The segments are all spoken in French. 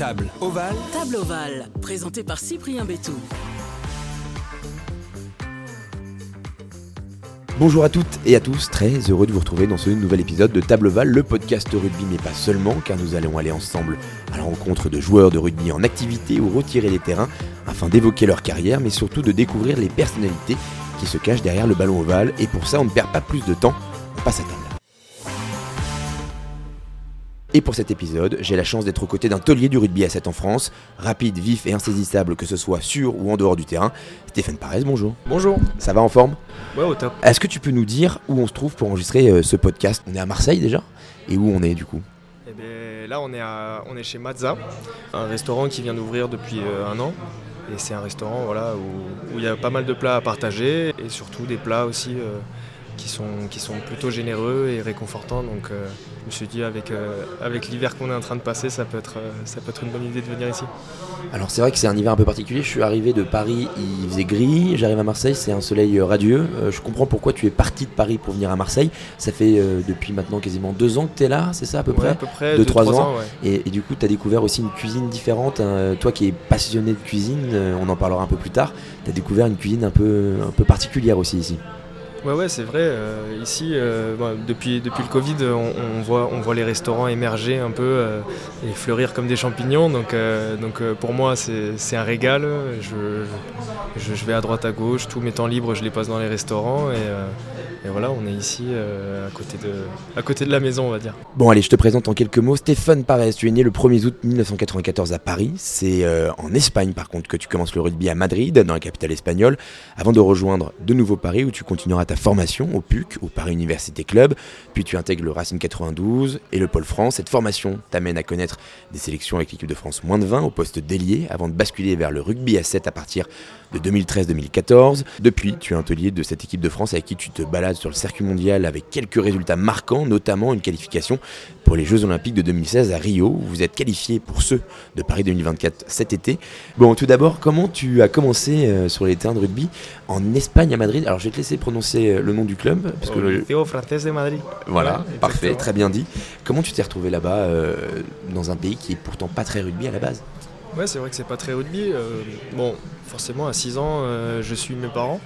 Table ovale. Table ovale, présenté par Cyprien Bétou. Bonjour à toutes et à tous, très heureux de vous retrouver dans ce nouvel épisode de Table Ovale, le podcast rugby, mais pas seulement, car nous allons aller ensemble à la rencontre de joueurs de rugby en activité ou retirer les terrains, afin d'évoquer leur carrière, mais surtout de découvrir les personnalités qui se cachent derrière le ballon ovale, et pour ça on ne perd pas plus de temps, on passe à table. Et pour cet épisode, j'ai la chance d'être aux côtés d'un taulier du rugby à 7 en France, rapide, vif et insaisissable que ce soit sur ou en dehors du terrain. Stéphane Parez, bonjour. Bonjour. Ça va en forme? Ouais, au top. Est-ce que tu peux nous dire où on se trouve pour enregistrer euh, ce podcast? On est à Marseille déjà? Et où on est du coup? Eh bien, là, on est, à- on est chez Mazza, un restaurant qui vient d'ouvrir depuis euh, un an. Et c'est un restaurant voilà, où, où il y a pas mal de plats à partager et surtout des plats aussi euh, qui, sont, qui sont plutôt généreux et réconfortants. Donc, euh, je me suis dit, avec, euh, avec l'hiver qu'on est en train de passer, ça peut, être, euh, ça peut être une bonne idée de venir ici. Alors c'est vrai que c'est un hiver un peu particulier, je suis arrivé de Paris, il faisait gris, j'arrive à Marseille, c'est un soleil radieux. Euh, je comprends pourquoi tu es parti de Paris pour venir à Marseille. Ça fait depuis maintenant quasiment deux ans que tu es là, c'est ça à peu Ouais, près à peu près de deux, trois trois ans. ouais. et, et du coup, tu as découvert aussi une cuisine différente. hein. Toi qui es passionné de cuisine, on en parlera un peu plus tard, tu as découvert une cuisine un peu, un peu particulière aussi ici. Ouais, ouais, c'est vrai. euh, ici, euh, bon, depuis, depuis le Covid, on, voit, on voit les restaurants émerger un peu euh, et fleurir comme des champignons. Donc, donc pour moi, c'est un régal. Je, je, je vais à droite, à gauche. Tous mes temps libres, je les passe dans les restaurants. Et, et voilà, on est ici euh, à, côté de, à côté de la maison, on va dire. Bon allez, je te présente en quelques mots. Stéphane Parez, tu es né le 1er août 1994 à Paris. C'est euh, en Espagne par contre que tu commences le rugby à Madrid, dans la capitale espagnole, avant de rejoindre de nouveau Paris où tu continueras ta formation au PUC, au Paris Université Club. Puis tu intègres le Racing 92 et le Pôle France. Cette formation t'amène à connaître des sélections avec l'équipe de France moins de 20 au poste d'ailier avant de basculer vers le rugby à 7 à partir de 2013-2014. Depuis, tu es un taulier de cette équipe de France avec qui tu te balades sur le circuit mondial avec quelques résultats marquants, notamment une qualification pour les Jeux Olympiques de 2016 à Rio. où Vous êtes qualifié pour ceux de Paris 2024 cet été. Bon, tout d'abord, comment tu as commencé euh, sur les terrains de rugby en Espagne à Madrid? Alors, je vais te laisser prononcer euh, le nom du club. Parce que le- Français de Madrid. voilà, Ouais, parfait, très bien dit. Comment tu t'es retrouvé là-bas, euh, dans un pays qui est pourtant pas très rugby à la base? Ouais, c'est vrai que c'est pas très rugby. euh, bon, forcément, à 6 ans, euh, je suis mes parents.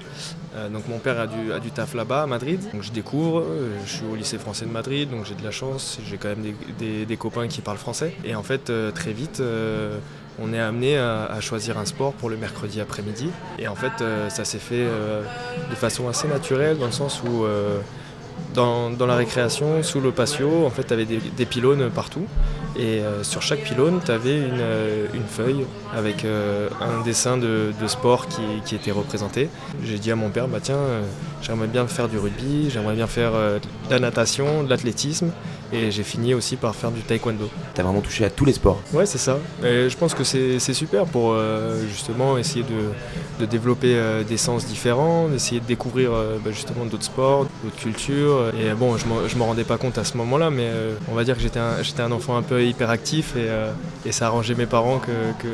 Euh, donc mon père a du, a du taf là-bas à Madrid. Donc je découvre, je suis au lycée français de Madrid, donc j'ai de la chance, j'ai quand même des, des- copains qui parlent français. Et en fait, très vite, on est amené à, choisir un sport pour le mercredi après-midi. Et en fait, ça s'est fait de façon assez naturelle, dans le sens où dans, dans la récréation, sous le patio, en fait, tu avais des, des pylônes partout. Et euh, sur chaque pylône, tu avais une, euh, une feuille avec euh, un dessin de, sport qui, qui était représenté. J'ai dit à mon père, bah tiens, j'aimerais bien faire du rugby, j'aimerais bien faire de la natation, de l'athlétisme. Et j'ai fini aussi par faire du taekwondo. T'as vraiment touché à tous les sports. Ouais, c'est ça. Et je pense que c'est super pour euh, justement essayer de, de développer euh, des sens différents, d'essayer de découvrir euh, bah, justement d'autres sports, d'autres cultures. Et bon, je m'en- rendais pas compte à ce moment-là, mais on va dire que j'étais un, enfant un peu hyperactif et, et ça arrangeait mes parents que, que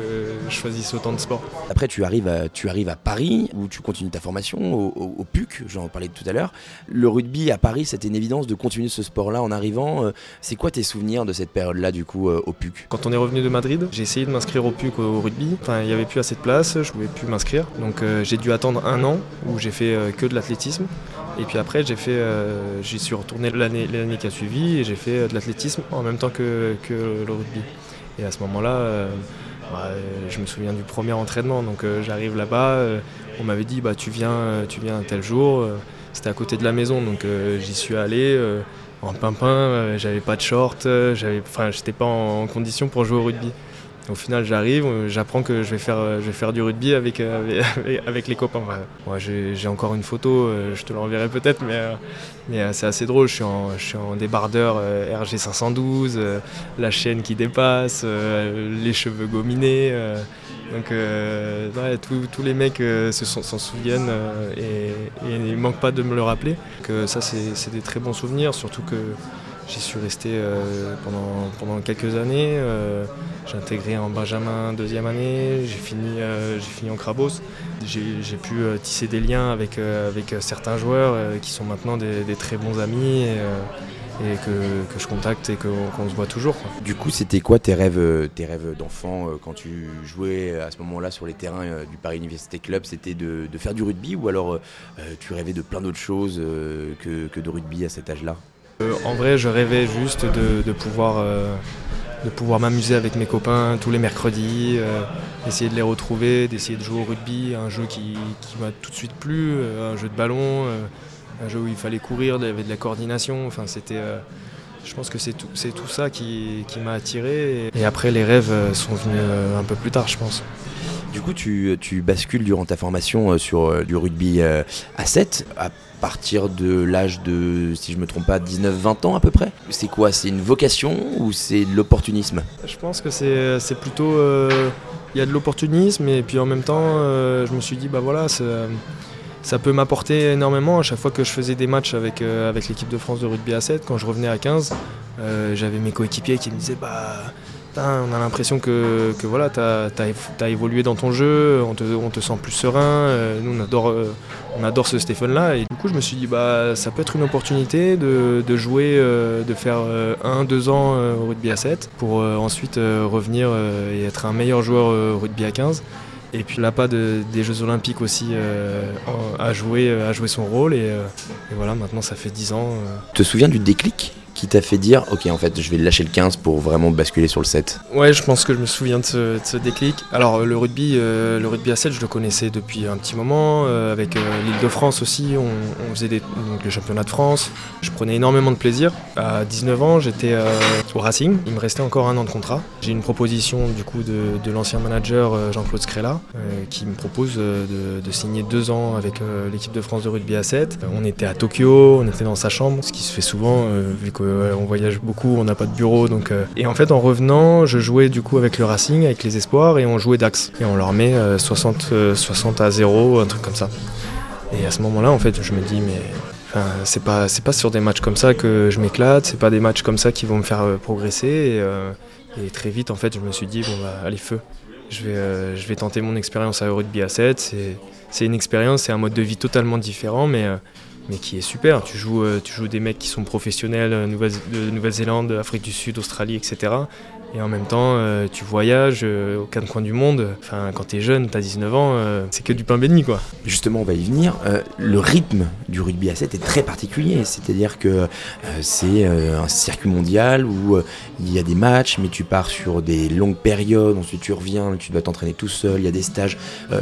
je choisisse autant de sports. Après, tu arrives, à, tu arrives à Paris, où tu continues ta formation, au, au- au PUC, j'en parlais tout à l'heure. Le rugby à Paris, c'était une évidence de continuer ce sport-là en arrivant. Euh, C'est quoi tes souvenirs de cette période-là, du coup, euh, au PUC? Quand on est revenu de Madrid, j'ai essayé de m'inscrire au PUC au rugby. Enfin, il n'y avait plus assez de place, je pouvais plus m'inscrire. Donc euh, j'ai dû attendre un an où j'ai fait que de l'athlétisme. Et puis après, j'ai fait, j'y suis retourné l'année qui a suivi et j'ai fait de l'athlétisme en même temps que, le rugby. Et à ce moment-là, bah, je me souviens du premier entraînement. Donc j'arrive là-bas, on m'avait dit bah tu viens, tu viens un tel jour. C'était à côté de la maison, donc j'y suis allé. En pimpin, euh, j'avais pas de short, euh, j'avais, enfin, j'étais pas en, condition pour jouer au rugby. Au final, j'arrive, euh, j'apprends que je vais faire, je vais faire du rugby avec, avec, les copains. Moi, j'ai, encore une photo, je te l'enverrai peut-être, mais, mais c'est assez drôle. Je suis en, je suis en débardeur RG 512, euh, la chaîne qui dépasse, les cheveux gominés. Donc euh, tous, les mecs euh, s'en souviennent euh, et, et il manque pas de me le rappeler. Que ça c'est des très bons souvenirs, surtout que j'y suis resté pendant, quelques années. j'ai intégré en Benjamin deuxième année, j'ai fini, fini en Crabos. J'ai pu tisser des liens avec, certains joueurs qui sont maintenant des, très bons amis. Et que, je contacte et qu'on se voit toujours. Du coup, c'était quoi tes rêves, tes rêves d'enfant quand tu jouais à ce moment-là sur les terrains du Paris Université Club C'était de, faire du rugby ou alors tu rêvais de plein d'autres choses que, de rugby à cet âge-là? En vrai, je rêvais juste de, pouvoir de pouvoir m'amuser avec mes copains tous les mercredis, essayer de les retrouver, d'essayer de jouer au rugby, un jeu qui, m'a tout de suite plu, un jeu de ballon, un jeu où il fallait courir, il y avait de la coordination. Enfin, c'était, euh, je pense que c'est tout, c'est tout ça qui, m'a attiré. Et, après, les rêves euh, sont venus euh, un peu plus tard, je pense. Du coup, tu, bascules durant ta formation sur du rugby à 7, à partir de l'âge de, si je me trompe pas, 19-20 ans à peu près? C'est quoi? C'est une vocation ou c'est de l'opportunisme? Je pense que c'est, plutôt... Il y a de l'opportunisme et puis en même temps, je me suis dit, bah voilà, c'est ça peut m'apporter énormément. À chaque fois que je faisais des matchs avec, euh, avec l'équipe de France de rugby à 7, quand je revenais à 15, euh, j'avais mes coéquipiers qui me disaient bah, on a l'impression que, que, voilà, tu as, évolué dans ton jeu, on te, on te sent plus serein. Euh, nous, on adore, on adore ce Stéphane-là. Et du coup, je me suis dit bah, ça peut être une opportunité de, de jouer, de faire un, deux ans au rugby à 7 pour ensuite revenir et être un meilleur joueur au rugby à 15. Et puis l'appât de, des Jeux Olympiques aussi euh, a, joué, a joué son rôle. Et, euh, et, voilà, maintenant ça fait 10 ans. Euh. Te souviens du déclic? Qui t'a fait dire ok en fait je vais lâcher le 15 pour vraiment basculer sur le 7 Ouais je pense que je me souviens de ce, déclic. Alors le rugby, euh, le rugby à 7 je le connaissais depuis un petit moment, euh, avec euh, l'île de France aussi, on, faisait le championnat de France. Je prenais énormément de plaisir. À 19 ans j'étais au Racing, il me restait encore un an de contrat. J'ai une proposition du coup de, l'ancien manager Jean-Claude Scrella qui me propose de, de, signer deux ans avec l'équipe de France de rugby à 7. On était à Tokyo, on était dans sa chambre, ce qui se fait souvent vu que on voyage beaucoup, on n'a pas de bureau. Donc, euh, Et en fait, en revenant, je jouais du coup avec le Racing, avec les Espoirs, et on jouait Dax. Et on leur met 60, euh, 60 euh, à 0, un truc comme ça. Et à ce moment-là, en fait, je me dis, mais c'est pas, pas sur des matchs comme ça que je m'éclate, c'est pas des matchs comme ça qui vont me faire progresser. Et, très vite, en fait, je me suis dit, bon, bah, allez, feu. Je vais, je vais tenter mon expérience à Rugby à 7. C'est une expérience, c'est un mode de vie totalement différent, mais mais qui est super. Tu joues, euh, tu joues des mecs qui sont professionnels euh, de Nouvelle-Zélande, Afrique du Sud, Australie, etc. Et en même temps, euh, tu voyages au quatre coins du monde. Enfin, quand tu es jeune, tu as 19 ans, c'est que du pain béni, quoi. Justement, on va y venir. le rythme du rugby à 7 est très particulier. C'est-à-dire que c'est un circuit mondial où il y a des matchs, mais tu pars sur des longues périodes. Ensuite, tu reviens, tu dois t'entraîner tout seul. Il y a des stages.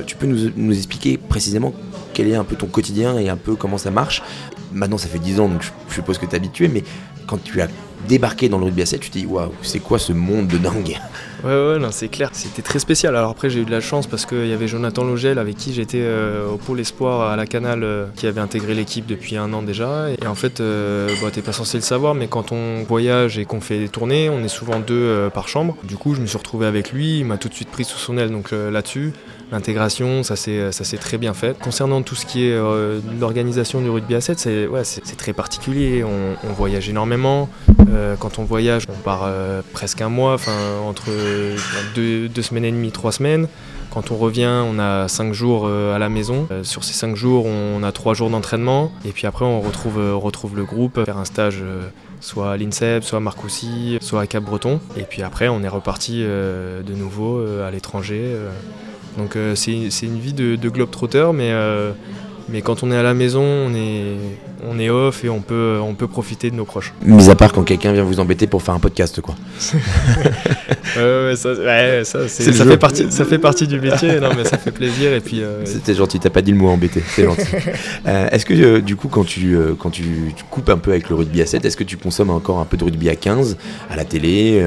tu peux nous, nous expliquer précisément quel est un peu ton quotidien et un peu comment ça marche? Maintenant, ça fait 10 ans, donc je suppose que tu es habitué, mais quand tu as débarqué dans le rugby à 7, tu te dis waouh, c'est quoi ce monde de dingue? Ouais, ouais, c'est clair. C'était très spécial. Alors après, j'ai eu de la chance parce qu'il y avait Jonathan Logel avec qui j'étais euh, au pôle espoir à la Canal, euh, qui avait intégré l'équipe depuis un an déjà. Et en fait, euh, bah, t'es pas censé le savoir, mais quand on voyage et qu'on fait des tournées, on est souvent deux par chambre. Du coup, je me suis retrouvé avec lui. Il m'a tout de suite pris sous son aile. Donc là-dessus, l'intégration, ça s'est très bien fait. Concernant tout ce qui est l'organisation du rugby à 7, c'est ouais, très particulier. On, voyage énormément. Quand on voyage, on part presque un mois, entre deux, semaines et demie, trois semaines. Quand on revient, on a cinq jours euh, à la maison. Euh, sur ces cinq jours, on a trois jours d'entraînement. Et puis après, on retrouve, euh, le groupe, faire un stage soit à l'INSEP, soit à Marcoussis, soit à Cap-Breton. Et puis après, on est reparti de nouveau à l'étranger. Donc c'est une vie de, globe-trotteur, mais mais quand on est à la maison, on est, on est off et on peut, on peut profiter de nos proches. Mis à part quand quelqu'un vient vous embêter pour faire un podcast, quoi. ouais, ça, ça, fait partie, ça fait partie du métier, non, mais ça fait plaisir. Et puis. Euh, C'était gentil, t'as pas dit le mot embêter, c'est gentil. Euh, est-ce que euh, du coup, quand tu, quand tu, coupes un peu avec le rugby à 7, est-ce que tu consommes encore un peu de rugby à 15 à la télé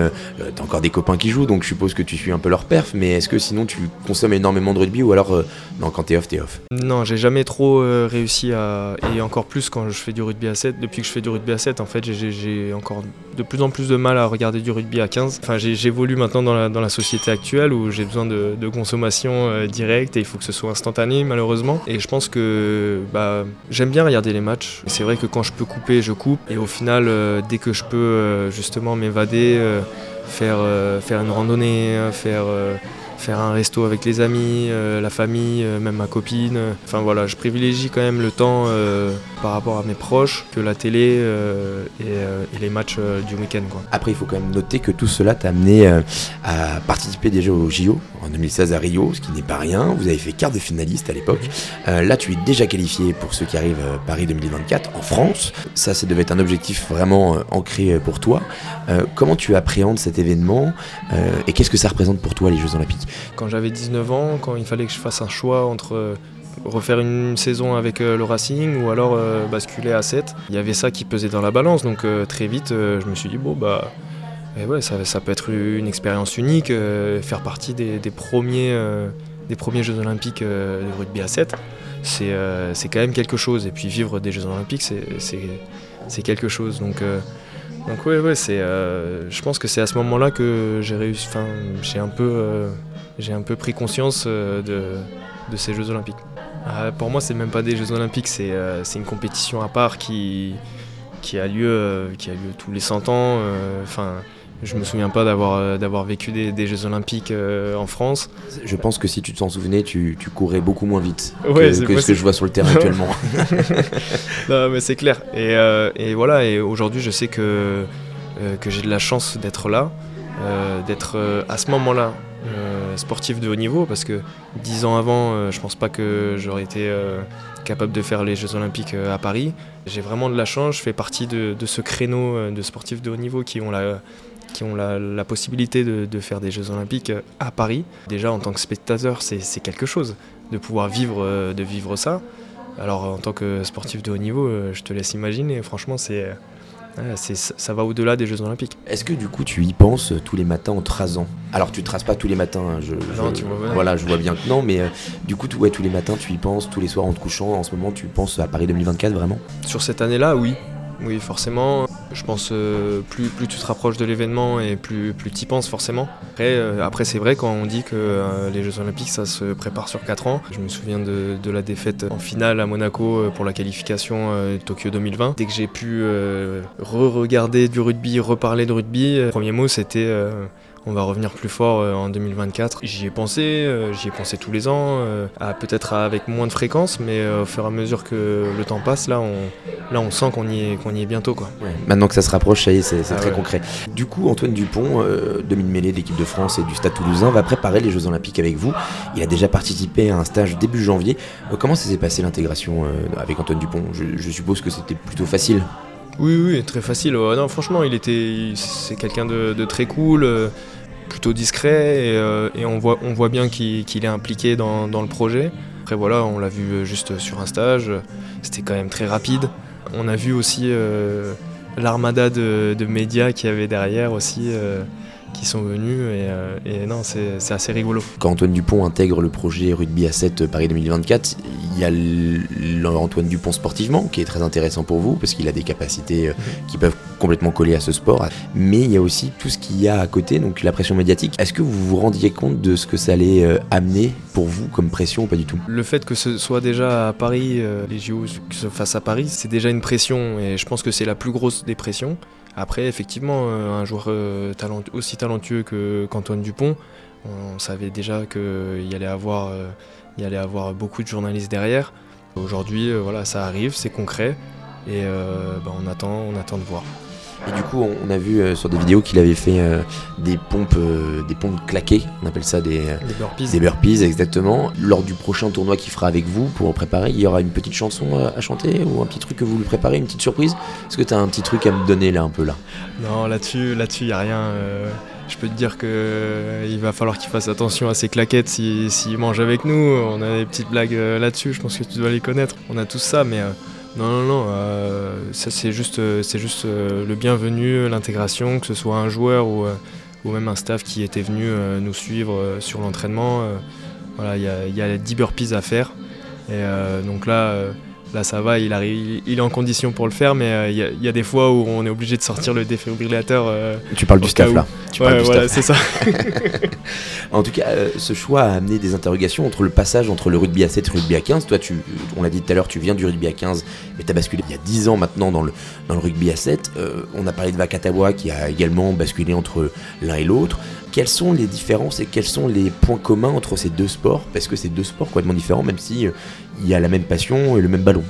T'as encore des copains qui jouent, donc je suppose que tu suis un peu leur perf, mais est-ce que sinon tu consommes énormément de rugby ou alors non, quand t'es off, t'es off? Non, j'ai jamais trop réussi à. Et encore plus quand je fais du rugby à 7. Depuis que je fais du rugby à 7, en fait, j'ai encore de plus en plus de mal à regarder du rugby à 15. Enfin, j'évolue maintenant dans la, société actuelle où j'ai besoin de, consommation euh, directe et il faut que ce soit instantané, malheureusement. Et je pense que bah, j'aime bien regarder les matchs. C'est vrai que quand je peux couper, je coupe. Et au final, euh, dès que je peux euh, justement m'évader, faire, faire une randonnée, faire faire un resto avec les amis, la famille, même ma copine. Enfin voilà, je privilégie quand même le temps par rapport à mes proches que la télé et, les matchs du week-end. Après, il faut quand même noter que tout cela t'a amené à participer déjà au JO en 2016 à Rio, ce qui n'est pas rien. Vous avez fait quart de finaliste à l'époque. là, tu es déjà qualifié pour ceux qui arrivent Paris 2024 en France. Ça, ça devait être un objectif vraiment ancré pour toi. comment tu appréhendes cet événement et qu'est-ce que ça représente pour toi les Jeux Olympiques? Quand j'avais 19 ans, quand il fallait que je fasse un choix entre euh, refaire une saison avec euh, le Racing ou alors euh, basculer à 7, il y avait ça qui pesait dans la balance. Donc très vite, je me suis dit, bon, bah. Eh ouais, ça, peut être une expérience unique, faire partie des, premiers, des premiers Jeux Olympiques de rugby à 7, c'est quand même quelque chose. Et puis vivre des Jeux Olympiques, c'est quelque chose. Donc donc ouais, c'est, je pense que c'est à ce moment-là que j'ai réussi, j'ai un peu, j'ai un peu pris conscience euh, de, ces Jeux Olympiques. pour moi, c'est même pas des Jeux Olympiques, c'est, une compétition à part qui, qui a lieu, qui a lieu tous les 100 ans. Enfin, je me souviens pas d'avoir euh, vécu des, Jeux Olympiques euh, en France. Je pense que si tu t'en souvenais, tu, courais beaucoup moins vite que, ce que je vois sur le terrain actuellement. non, mais c'est clair. Et, euh, et, voilà. Et aujourd'hui, je sais que que j'ai de la chance d'être là, d'être à ce moment-là sportif de haut niveau, parce que dix ans avant, je pense pas que j'aurais été capable de faire les Jeux Olympiques à Paris. J'ai vraiment de la chance. Je fais partie de, ce créneau de sportifs de haut niveau qui ont la qui ont la, possibilité de, faire des Jeux Olympiques à Paris. Déjà en tant que spectateur, c'est quelque chose de pouvoir vivre, euh, de vivre ça. Alors en tant que sportif de haut niveau, euh, je te laisse imaginer, franchement c'est... ça va au-delà des Jeux Olympiques. Est-ce que du coup tu y penses tous les matins en trasant? Alors tu traces pas tous les matins, hein, je, voilà, je vois bien que non, mais euh, du coup ouais, tous les matins tu y penses, tous les soirs en te couchant, en ce moment tu penses à Paris 2024 vraiment? Sur cette année-là, oui. Oui, forcément. Je pense euh, plus, plus tu te rapproches de l'événement et plus, plus tu y penses forcément. Après, euh, après c'est vrai quand on dit que euh, les Jeux Olympiques ça se prépare sur 4 ans. Je me souviens de, de la défaite en finale à Monaco pour la qualification Tokyo 2020. Dès que j'ai pu re-regarder du rugby, reparler de rugby, le premier mot c'était on va revenir plus fort euh, en 2024. J'y ai pensé, euh, j'y ai pensé tous les ans, euh, peut-être avec moins de fréquence, mais au fur et à mesure que le temps passe, là on, là, on sent qu'on y, est, qu'on y est bientôt. Quoi. Maintenant que ça se rapproche, ça y est, c'est, ah très concret. Du coup, Antoine Dupont, demi-mêlée de l'équipe de France et du Stade Toulousain, va préparer les Jeux Olympiques avec vous. Il a déjà participé à un stage début janvier. comment ça s'est passé l'intégration avec Antoine Dupont? Je, suppose que c'était plutôt facile. Oui, oui, très facile. franchement, il était, c'est quelqu'un de, très cool plutôt discret et, euh, on, voit, bien qu'il est impliqué dans, le projet. Après voilà, on l'a vu juste sur un stage, c'était quand même très rapide. On a vu aussi euh, l'armada de, médias qu'il y avait derrière aussi. Euh, qui sont venus et, non c'est assez rigolo. Quand Antoine Dupont intègre le projet Rugby à 7 Paris 2024, il y a Antoine Dupont sportivement qui est très intéressant pour vous parce qu'il a des capacités mhm. qui peuvent complètement collé à ce sport. Mais il y a aussi tout ce qu'il y a à côté, donc la pression médiatique. Est-ce que vous vous rendiez compte de ce que ça allait euh, amener pour vous comme pression ou pas du tout? Le fait que ce soit déjà à Paris, euh, les JO que se fassent à Paris, c'est déjà une pression et je pense que c'est la plus grosse des pressions. Après, effectivement, euh, un joueur aussi talentueux qu'Antoine Dupont, on savait déjà qu'il allait avoir, il allait avoir beaucoup de journalistes derrière. Aujourd'hui, voilà, ça arrive, c'est concret et bah, on, attend, on attend de voir. Et du coup, on, a vu euh, sur des vidéos qu'il avait fait euh, des pompes, euh, des pompes claquées. On appelle ça des, burpees. Des burpees, exactement. Lors du prochain tournoi qu'il fera avec vous pour préparer, il y aura une petite chanson à chanter ou un petit truc que vous lui préparez, une petite surprise? Est-ce que tu as un petit truc à me donner là, un peu là? Non, là-dessus, là-dessus, il y a rien. je peux te dire qu'il va falloir qu'il fasse attention à ses claquettes s'il mange avec nous. On a des petites blagues là-dessus. Je pense que tu dois les connaître. On a tous ça, mais non, non, non, euh, ça c'est juste, euh, c'est juste euh, le bienvenu, l'intégration, que ce soit un joueur ou, même un staff qui était venu nous suivre sur l'entraînement. voilà, il y a, 10 burpees à faire. Et donc là, là ça va, il, arrive, il, est en condition pour le faire, mais il y, a des fois où on est obligé de sortir le défibrillateur. tu parles du staff là Tu parles du voilà, c'est ça. En tout cas, euh, ce choix a amené des interrogations entre le passage entre le rugby à 7 et le rugby à 15. Toi, tu, on l'a dit tout à l'heure, tu viens du rugby à 15, mais tu as basculé il y a 10 ans maintenant dans le, dans le rugby à 7. Euh, on a parlé de Vakatawa qui a également basculé entre l'un et l'autre. Quelles sont les différences et quels sont les points communs entre ces deux sports? Parce que c'est deux sports complètement différents, même si euh, il y a la même passion et le même ballon.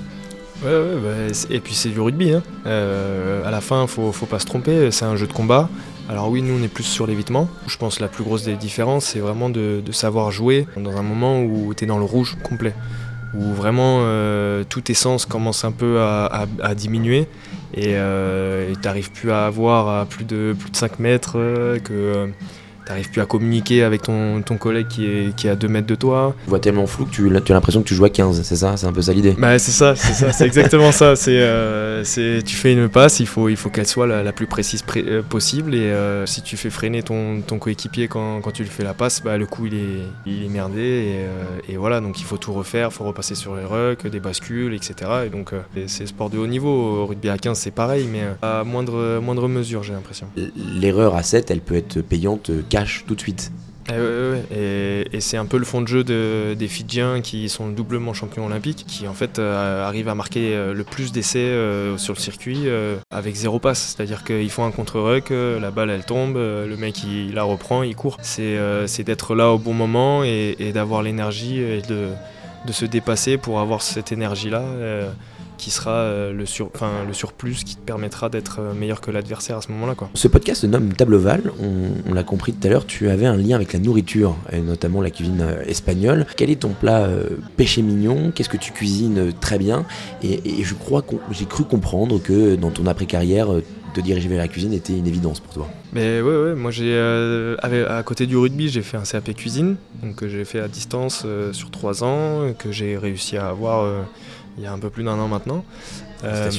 Ouais, bah, et puis c'est du rugby. Hein. Euh, à la fin, faut, faut pas se tromper, c'est un jeu de combat. Alors oui, nous on est plus sur l'évitement. Je pense que la plus grosse des différences, c'est vraiment de, savoir jouer dans un moment où tu es dans le rouge complet. Où vraiment euh, tout tes sens commence un peu à, diminuer et tu n'arrives plus à avoir à plus de, plus de 5 mètres, euh, que tu n'arrives plus à communiquer avec ton, ton collègue qui est, qui est à 2 mètres de toi. Tu vois tellement flou que tu, tu as l'impression que tu joues à 15, c'est ça? C'est un peu ça l'idée Bah c'est ça, c'est ça, c'est exactement ça. C'est, euh, c'est, tu fais une passe, il faut, il faut qu'elle soit la, la plus précise pré- euh, possible. Et euh, si tu fais freiner ton, ton coéquipier quand, quand tu lui fais la passe, bah le coup il est, il est merdé. Et, euh, et voilà, donc il faut tout refaire, il faut repasser sur les rucks, des bascules, etc. Et donc c'est sport de haut niveau. Au rugby à 15 c'est pareil, mais à moindre, moindre mesure j'ai l'impression. L'erreur à 7, elle peut être payante cash tout de suite. Ouais. Et, c'est un peu le fond de jeu de- des Fidjiens qui sont doublement champions olympiques, qui en fait euh, arrivent à marquer euh, le plus d'essais euh, sur le circuit avec zéro passe. C'est-à-dire qu'ils font un contre-ruck, la balle elle tombe, le mec il, la reprend, il court. C'est d'être là au bon moment et, d'avoir l'énergie et de, de se dépasser pour avoir cette énergie-là. Qui sera euh, le, sur, le surplus qui te permettra d'être euh, meilleur que l'adversaire à ce moment-là. Quoi. Ce podcast se nomme Table Ovale. On, on l'a compris tout à l'heure, tu avais un lien avec la nourriture, et notamment la cuisine euh, espagnole. Quel est ton plat euh, péché mignon? Qu'est-ce que tu cuisines très bien? Et, et je crois que j'ai cru comprendre que dans ton après-carrière, te diriger vers la cuisine était une évidence pour toi. Mais ouais, ouais, moi j'ai euh, à côté du rugby, j'ai fait un CAP cuisine, donc que j'ai fait à distance euh, sur trois ans, que j'ai réussi à avoir il y a un peu plus d'un an maintenant. Euh,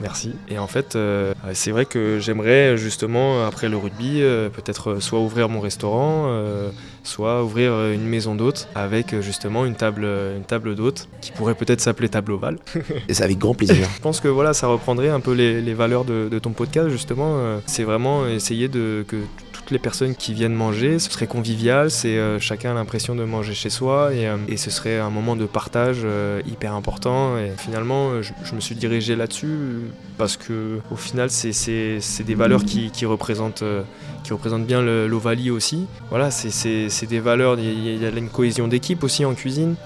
merci. Et en fait, euh, c'est vrai que j'aimerais justement après le rugby, euh, peut-être soit ouvrir mon restaurant, euh, soit ouvrir une maison d'hôtes avec justement une table, une table d'hôtes qui pourrait peut-être s'appeler table ovale. Et c'est avec grand plaisir. Je pense que voilà, ça reprendrait un peu les, les valeurs de, de ton podcast justement. C'est vraiment essayer de que toutes les personnes qui viennent manger, ce serait convivial, c'est euh, chacun a l'impression de manger chez soi et, euh, ce serait un moment de partage euh, hyper important. Et finalement, je, me suis dirigé là-dessus parce que au final, c'est- des valeurs qui, représentent qui bien l'Ovalie aussi. Voilà, c'est- des valeurs. Il y, a- une cohésion d'équipe aussi en cuisine.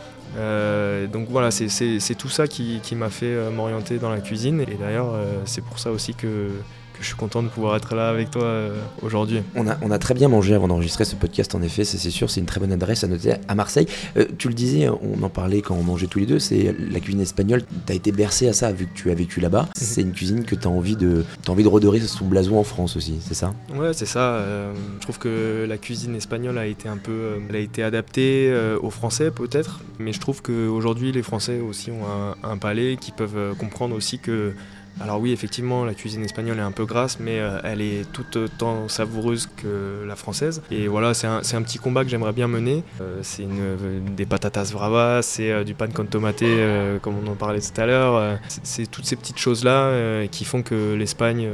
Donc voilà, c'est- tout ça qui, m'a fait m'orienter dans la cuisine. Et d'ailleurs, c'est pour ça aussi que, que je suis content de pouvoir être là avec toi euh, aujourd'hui. On a, on a très bien mangé avant d'enregistrer ce podcast, en effet, c'est sûr, c'est une très bonne adresse à noter à Marseille. Euh, tu le disais, on en parlait quand on mangeait tous les deux, c'est la cuisine espagnole, tu as été bercé à ça vu que tu as vécu là-bas. C'est une cuisine que tu as envie de, t'as envie de redorer son blason en France aussi, c'est ça? Ouais, c'est ça. euh, je trouve que la cuisine espagnole a été un peu, elle a été adaptée aux Français peut-être, mais je trouve qu'aujourd'hui les Français aussi ont un, un palais qui peuvent comprendre aussi que, alors oui, effectivement, la cuisine espagnole est un peu grasse, mais euh, elle est tout autant savoureuse que la française. Et voilà, c'est un, un petit combat que j'aimerais bien mener. Euh, c'est euh, des patatas bravas, c'est du pan con tomaté, euh, comme on en parlait tout à l'heure. C'est- toutes ces petites choses-là qui font que l'Espagne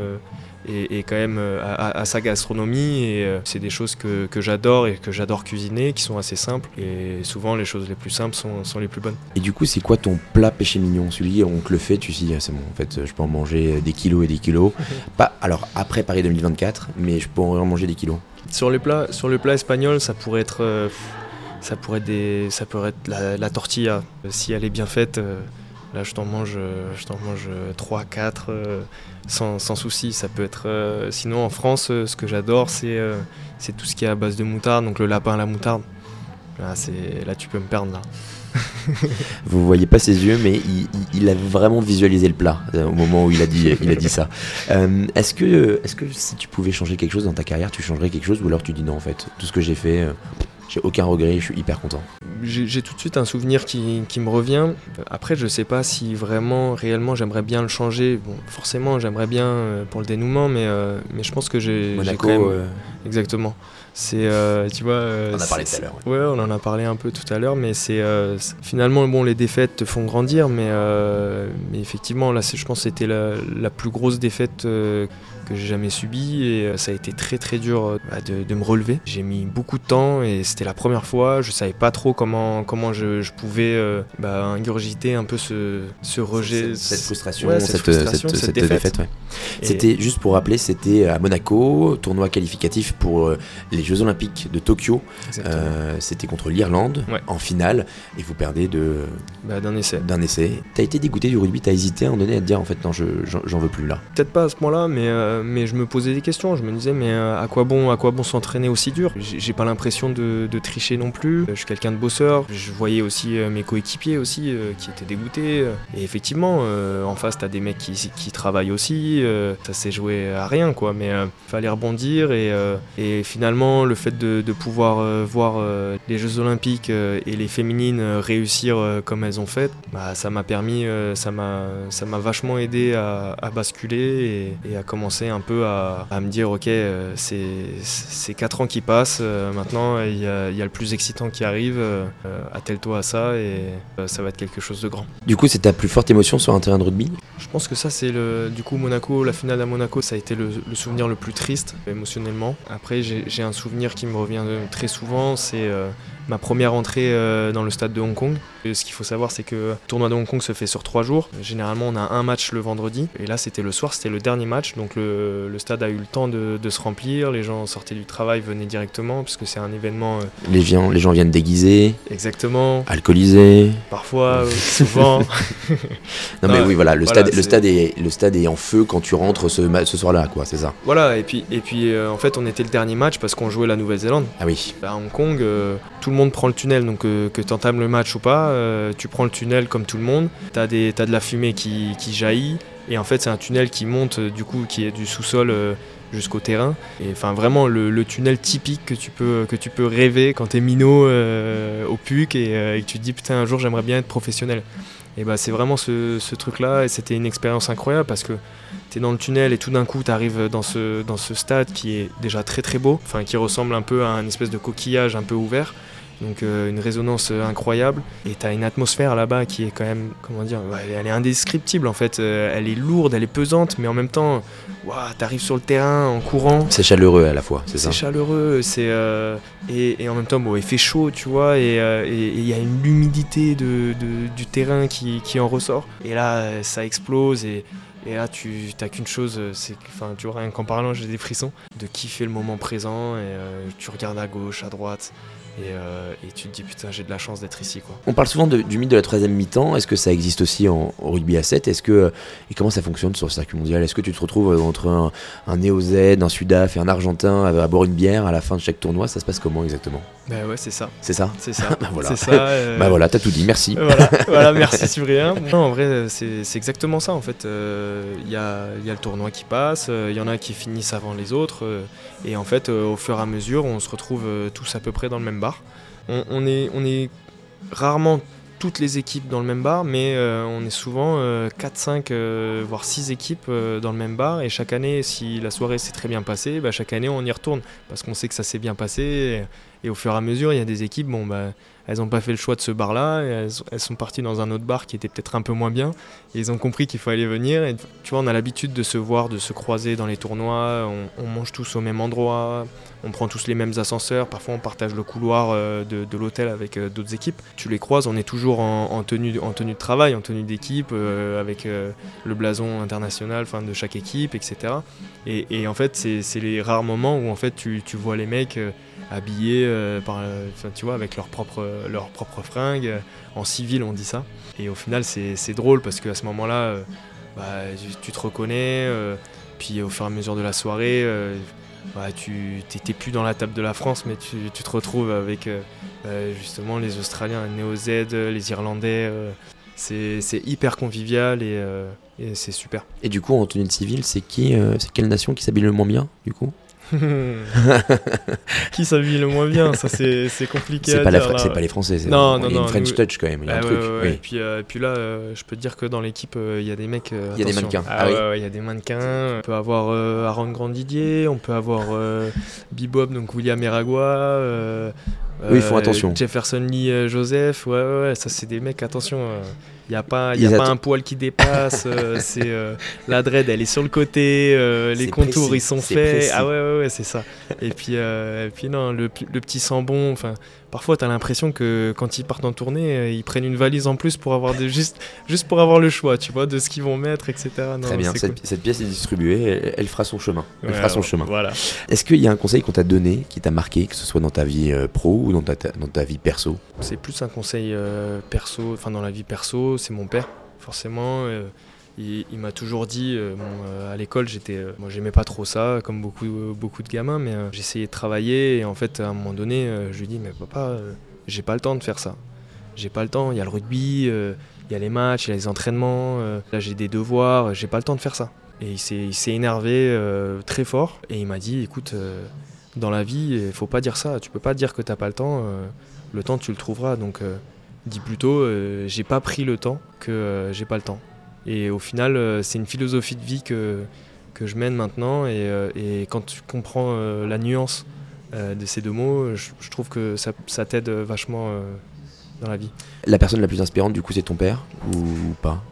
et, et quand même euh, à, sa gastronomie. Et euh, c'est des choses que, que j'adore et que j'adore cuisiner, qui sont assez simples. Et souvent, les choses les plus simples sont, sont les plus bonnes. Et du coup, c'est quoi ton plat péché mignon? Celui, on te le fait, tu te dis, ah, c'est bon, en fait, je peux en manger des kilos et des kilos. Pas, alors, après Paris 2024, mais je peux en manger des kilos. Sur le plat, sur le plat espagnol, ça pourrait être, euh, ça pourrait être, des, ça pourrait être la, la tortilla. Si elle est bien faite, euh, là, je t'en mange, je t'en mange 3, 4, sans, souci. Ça peut être. euh, sinon, en France, euh, ce que j'adore, c'est, euh, c'est tout ce qui est à base de moutarde, donc le lapin la moutarde. Là, c'est, là tu peux me perdre là. Vous voyez pas ses yeux, mais il, a vraiment visualisé le plat au moment où il a dit, ça. Est-ce que, est-ce que si tu pouvais changer quelque chose dans ta carrière, tu changerais quelque chose ou alors tu dis non en fait, tout ce que j'ai fait, j'ai aucun regret, je suis hyper content? J'ai tout de suite un souvenir qui, qui me revient. Après, je sais pas si vraiment, réellement, j'aimerais bien le changer. Bon, forcément, j'aimerais bien euh, pour le dénouement, mais, euh, mais je pense que j'ai Monaco, quand même. euh, Exactement. C'est, euh, tu vois. On en a parlé tout à l'heure, Ouais. on en a parlé un peu tout à l'heure, mais c'est finalement bon, les défaites te font grandir, mais, mais effectivement là, je pense que c'était la, la plus grosse défaite que j'ai jamais subi et ça a été très très dur bah, de, me relever. J'ai mis beaucoup de temps et c'était la première fois. Je savais pas trop comment, comment je, pouvais bah, ingurgiter un peu ce, ce rejet. Cette, frustration, cette, défaite. C'était juste pour rappeler, c'était à Monaco, tournoi qualificatif pour les Jeux Olympiques de Tokyo. c'était contre l'Irlande en finale et vous perdez de bah, d'un essai. D'un essai. T'as été dégoûté du rugby, t'as hésité à un moment donné à te dire en fait non, je, j'en veux plus là? Peut-être pas à ce point-là, mais, euh, mais je me posais des questions. Je me disais mais euh, à quoi bon, à quoi bon s'entraîner aussi dur? J'ai pas l'impression de, tricher non plus. Je suis quelqu'un de bosseur. Je voyais aussi euh, mes coéquipiers aussi qui étaient dégoûtés. Et effectivement, en face t'as des mecs qui, qui travaillent aussi. ça s'est joué à rien quoi, mais fallait rebondir et, et finalement le fait de, pouvoir voir les Jeux Olympiques et les féminines réussir comme elles ont fait, bah, ça m'a permis, euh, ça m'a, ça m'a vachement aidé à, basculer et, à commencer un peu à, me dire ok, euh, c'est, c'est 4 ans qui passent, euh, maintenant il y, a, le plus excitant qui arrive, attelle-toi à ça et ça va être quelque chose de grand. Du coup, c'est ta plus forte émotion sur un terrain de rugby? Je pense que ça, c'est le, du coup Monaco, la finale à Monaco, ça a été le, souvenir le plus triste émotionnellement. Après, j'ai, j'ai un souvenir qui me revient très souvent, c'est ma première entrée euh, dans le stade de Hong Kong. ce qu'il faut savoir, c'est que le tournoi de Hong Kong se fait sur trois jours. Généralement, on a un match le vendredi. Et là, c'était le soir, c'était le dernier match. Donc le, stade a eu le temps de, se remplir. Les gens sortaient du travail, venaient directement, puisque c'est un événement. Euh, les, gens, les gens viennent déguisés. Exactement. Alcoolisés. Parfois, euh, souvent. non, mais oui, voilà, le, stade, le, stade est, le stade est en feu quand tu rentres ce, ce soir-là, quoi, c'est ça. Voilà, et puis, et puis en fait, on était le dernier match parce qu'on jouait la Nouvelle-Zélande. Ah oui. À Hong Kong, tout le monde prend le tunnel, donc euh, que tu entames le match ou pas, euh, tu prends le tunnel comme tout le monde, tu as, as, de la fumée qui, jaillit, et en fait c'est un tunnel qui monte euh, du coup qui est du sous-sol jusqu'au terrain. Et enfin vraiment le, tunnel typique que tu peux, que tu peux rêver quand tu es minot au PUC et, que tu te dis putain un jour j'aimerais bien être professionnel. Et bah c'est vraiment ce, ce truc-là, et c'était une expérience incroyable parce que tu es dans le tunnel et tout d'un coup tu arrives dans ce, dans ce stade qui est déjà très très beau, enfin qui ressemble un peu à un espèce de coquillage un peu ouvert. Donc euh, une résonance euh, incroyable. Et tu as une atmosphère là-bas qui est quand même, comment dire, elle est indescriptible en fait. Euh, elle est lourde, elle est pesante, mais en même temps, tu arrives sur le terrain en courant. C'est chaleureux à la fois, c'est ça? C'est chaleureux, c'est et, en même temps, bon, il fait chaud, tu vois, et il y a une humidité de, du terrain qui, qui, en ressort. Et là, ça explose et et là, tu n'as qu'une chose, c'est enfin, tu vois, rien qu'en parlant, j'ai des frissons, de kiffer le moment présent et tu regardes à gauche, à droite. Euh, et, tu te dis putain j'ai de la chance d'être ici quoi. On parle souvent du mythe de la 13e mi-temps, est-ce que ça existe aussi en, rugby à 7 Est-ce que, euh, Et comment ça fonctionne sur le circuit mondial? Est-ce que tu te retrouves euh, entre un, un néo-Z, un Sudaf et un Argentin à, boire une bière à la fin de chaque tournoi? Ça se passe comment exactement? Bah ouais c'est ça. C'est ça C'est ça. bah voilà, ça, bah voilà t'as tout dit, merci. voilà, voilà merci Cyprien. Non, en vrai c'est exactement ça en fait. Il y, a, y, a, le tournoi qui passe, il y en a qui finissent avant les autres et en fait au fur et à mesure on se retrouve tous à peu près dans le même bar on, est, on est rarement toutes les équipes dans le même bar, mais euh, on est souvent 4, 5, euh, voire 6 équipes euh, dans le même bar. Et chaque année, si la soirée s'est très bien passée, bah, chaque année on y retourne parce qu'on sait que ça s'est bien passé. Et, au fur et à mesure, il y a des équipes, bon, bah, elles n'ont pas fait le choix de ce bar-là, elles, sont parties dans un autre bar qui était peut-être un peu moins bien. Et ils ont compris qu'il fallait venir. Et tu vois, on a l'habitude de se voir, de se croiser dans les tournois, on mange tous au même endroit on prend tous les mêmes ascenseurs, parfois on partage le couloir euh, de, l'hôtel avec euh, d'autres équipes. Tu les croises, on est toujours en, tenue, en tenue de travail, en tenue d'équipe, euh, avec le blason international de chaque équipe, etc. Et, en fait, c'est les rares moments où en fait, tu, vois les mecs habillés par, tu vois, avec leurs propres leur propre fringues, en civil on dit ça. Et au final, c'est drôle parce qu'à ce moment-là, bah, tu, te reconnais, puis au fur et à mesure de la soirée, tu n'étais plus dans la table de la France, mais tu, te retrouves avec euh, euh, justement les Australiens, les Néo-Z, les Irlandais. Euh, c'est hyper convivial et, c'est super. Et du coup, en tenue de civil, c'est qui, c'est quelle nation qui s'habille le moins bien, du coup? qui s'habille le moins bien Ça, c'est compliqué. C'est pas, pas les Français. Non, non, il y a une French touch quand même. Il y a un truc. Et, puis, et puis là, je peux te dire que dans l'équipe, il y a des mecs. il y a des mannequins. Ah, ah il y a des mannequins. On peut avoir Aaron Grandidier, on peut avoir Bibob, donc William Eragua. Eux, ils font attention. Jefferson Lee Joseph, ouais, ouais, ouais, ça c'est des mecs, attention. Il n'y a pas, y a pas un poil qui dépasse. euh, c'est euh, la dread, elle est sur le côté. euh, les contours, précis, ils sont faits. précis. Ah ouais, ouais, ouais, c'est ça. Et puis, euh, et puis non, le, le petit sambon. Enfin, parfois, tu as l'impression que quand ils partent en tournée, euh, ils prennent une valise en plus pour avoir des, juste, juste pour avoir le choix, tu vois, de ce qu'ils vont mettre, etc. Non, Très bien, cette, cool. cette pièce est distribuée, elle, elle fera son chemin. Elle Ouais, fera son chemin. Voilà. Est-ce qu'il y a un conseil qu'on t'a donné, qui t'a marqué, que ce soit dans ta vie euh, pro ou dans ta, ta- dans ta vie perso? C'est plus un conseil euh, perso, enfin dans la vie perso, c'est mon père, forcément. euh, il m'a toujours dit, euh, euh, à l'école, j'étais, euh, moi j'aimais pas trop ça, comme beaucoup, beaucoup de gamins, mais j'essayais de travailler et en fait, à un moment donné, je lui dis, mais papa, j'ai pas le temps de faire ça. J'ai pas le temps, il y a le rugby, il y a les matchs, il y a les entraînements, là j'ai des devoirs, j'ai pas le temps de faire ça. Et il s'est énervé très fort et il m'a dit, écoute, dans la vie, il faut pas dire ça, tu peux pas dire que t'as pas le temps. le temps tu le trouveras donc dis plutôt j'ai pas pris le temps que j'ai pas le temps et au final euh, c'est une philosophie de vie que, que je mène maintenant. Et, euh, quand tu comprends euh, la nuance de ces deux mots je, trouve que ça, t'aide vachement dans la vie. La personne la plus inspirante, du coup, c'est ton père ou pas?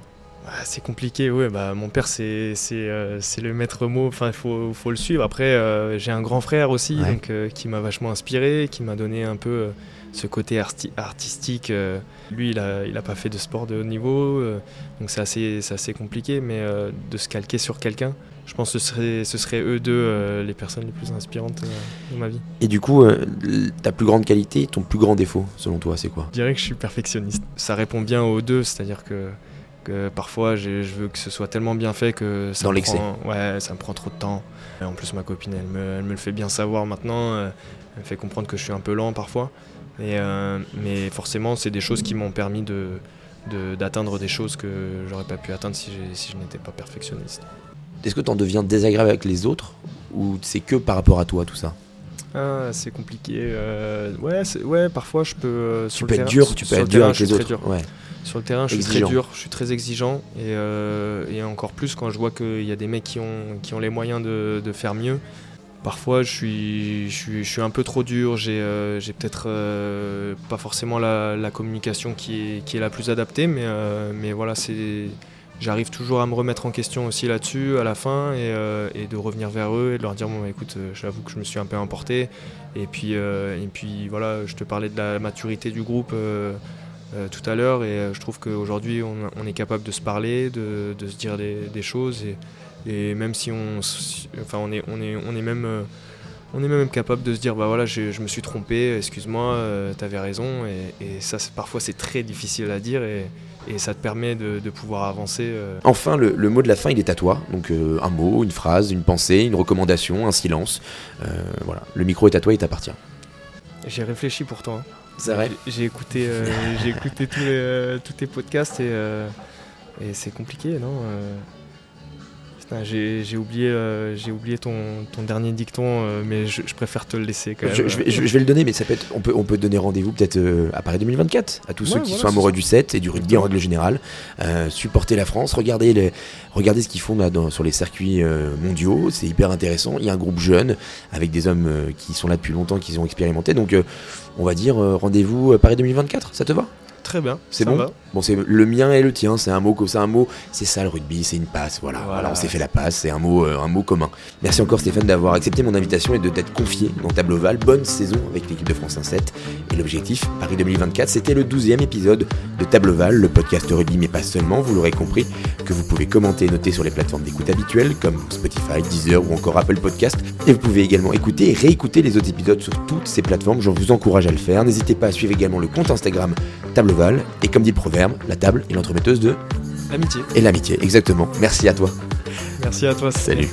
Ah, c'est compliqué, ouais. Bah, mon père, c'est c'est euh, c'est le maître mot. Enfin, il faut, faut le suivre. Après, euh, j'ai un grand frère aussi, Ouais. donc euh, qui m'a vachement inspiré, qui m'a donné un peu euh, ce côté arti- artistique. lui, il a, il a pas fait de sport de haut niveau, donc c'est assez, c'est assez compliqué. Mais de se calquer sur quelqu'un, je pense que ce serait, ce serait eux deux les personnes les plus inspirantes de ma vie. Et du coup, ta plus grande qualité, ton plus grand défaut, selon toi, c'est quoi? Je dirais que je suis perfectionniste. Ça répond bien aux deux, c'est-à-dire que, que parfois je veux que ce soit tellement bien fait que ça Dans me prend- Ouais, ça me prend trop de temps. Et en plus, ma copine, elle me, elle me le fait bien savoir maintenant. euh, Elle me fait comprendre que je suis un peu lent parfois. Et, euh, mais forcément, c'est des choses qui m'ont permis de de- d'atteindre des choses que j'aurais pas pu atteindre si, si je n'étais pas perfectionniste. Est-ce que t'en deviens désagréable avec les autres ou c'est que par rapport à toi, tout ça? Ah, c'est compliqué. euh, ouais, ouais, parfois je peux. euh, Tu sur peux le être terrain- dur, tu peux être dur terrain, avec je suis les très autres. dur. Ouais. Sur le terrain, je suis Exigeant. très dur, je suis très exigeant et, euh, et encore plus quand je vois qu'il y a des mecs qui ont, qui ont les moyens de, de faire mieux. Parfois, je suis, je suis, je suis un peu trop dur, j'ai peut-être pas forcément la, la communication qui est, qui est la plus adaptée, mais, mais voilà, c'est. J'arrive toujours à me remettre en question aussi là-dessus à la fin et, euh, de revenir vers eux et de leur dire bon écoute euh, j'avoue que je me suis un peu emporté. Et puis, euh, et puis voilà je te parlais de la maturité du groupe tout à l'heure et je trouve qu'aujourd'hui on, est capable de se parler, de, se dire des, choses et, même si on, enfin on est, on est, on est même, on est même capable de se dire bah voilà je, me suis trompé, excuse-moi, t'avais raison et, ça parfois c'est très difficile à dire et, et ça te permet de, de pouvoir avancer. euh. Enfin, le, le mot de la fin, il est à toi. Donc, euh, un mot, une phrase, une pensée, une recommandation, un silence. Euh, voilà, le micro est à toi, il t'appartient. J'ai réfléchi pourtant. hein. C'est vrai J'ai- écouté, j'ai écouté tous, les, tous tes podcasts et, et c'est compliqué, non putain, J'ai oublié, euh, j'ai oublié ton, ton dernier dicton, euh, mais je, je préfère te le laisser quand même. je, je vais, je- vais le donner, mais ça peut être, on, peut, on peut donner rendez-vous peut-être euh, à Paris 2024 à tous ceux qui voilà, sont amoureux du set et du rugby en règle générale. Supportez la France, regardez, les, regardez ce qu'ils font là, dans- sur les circuits mondiaux, c'est hyper intéressant. Il y a un groupe jeune avec des hommes qui sont là depuis longtemps, qui ont expérimenté. Donc, on va dire rendez-vous Paris 2024, ça te va? Très bien, C'est bon va. Bon, c'est le mien et le tien, c'est un mot comme ça, un mot, c'est ça le rugby, c'est une passe, voilà, Voilà. voilà, on s'est fait la passe, c'est un mot, euh, un mot commun. Merci encore Stéphane d'avoir accepté mon invitation et de t'être confié dans Tableau Val. Bonne saison avec l'équipe de France 1-7 et l'objectif Paris 2024, c'était le 12e épisode de Tableau Val, le podcast rugby, mais pas seulement, vous l'aurez compris, que vous pouvez commenter et noter sur les plateformes d'écoute habituelles comme Spotify, Deezer ou encore Apple Podcast. Et vous pouvez également écouter et réécouter les autres épisodes sur toutes ces plateformes, je vous encourage à le faire. N'hésitez pas à suivre également le compte Instagram Table Et comme dit le proverbe, la table est l'entremetteuse de L'amitié. et l'amitié, exactement. Merci à toi. Merci à toi. Salut.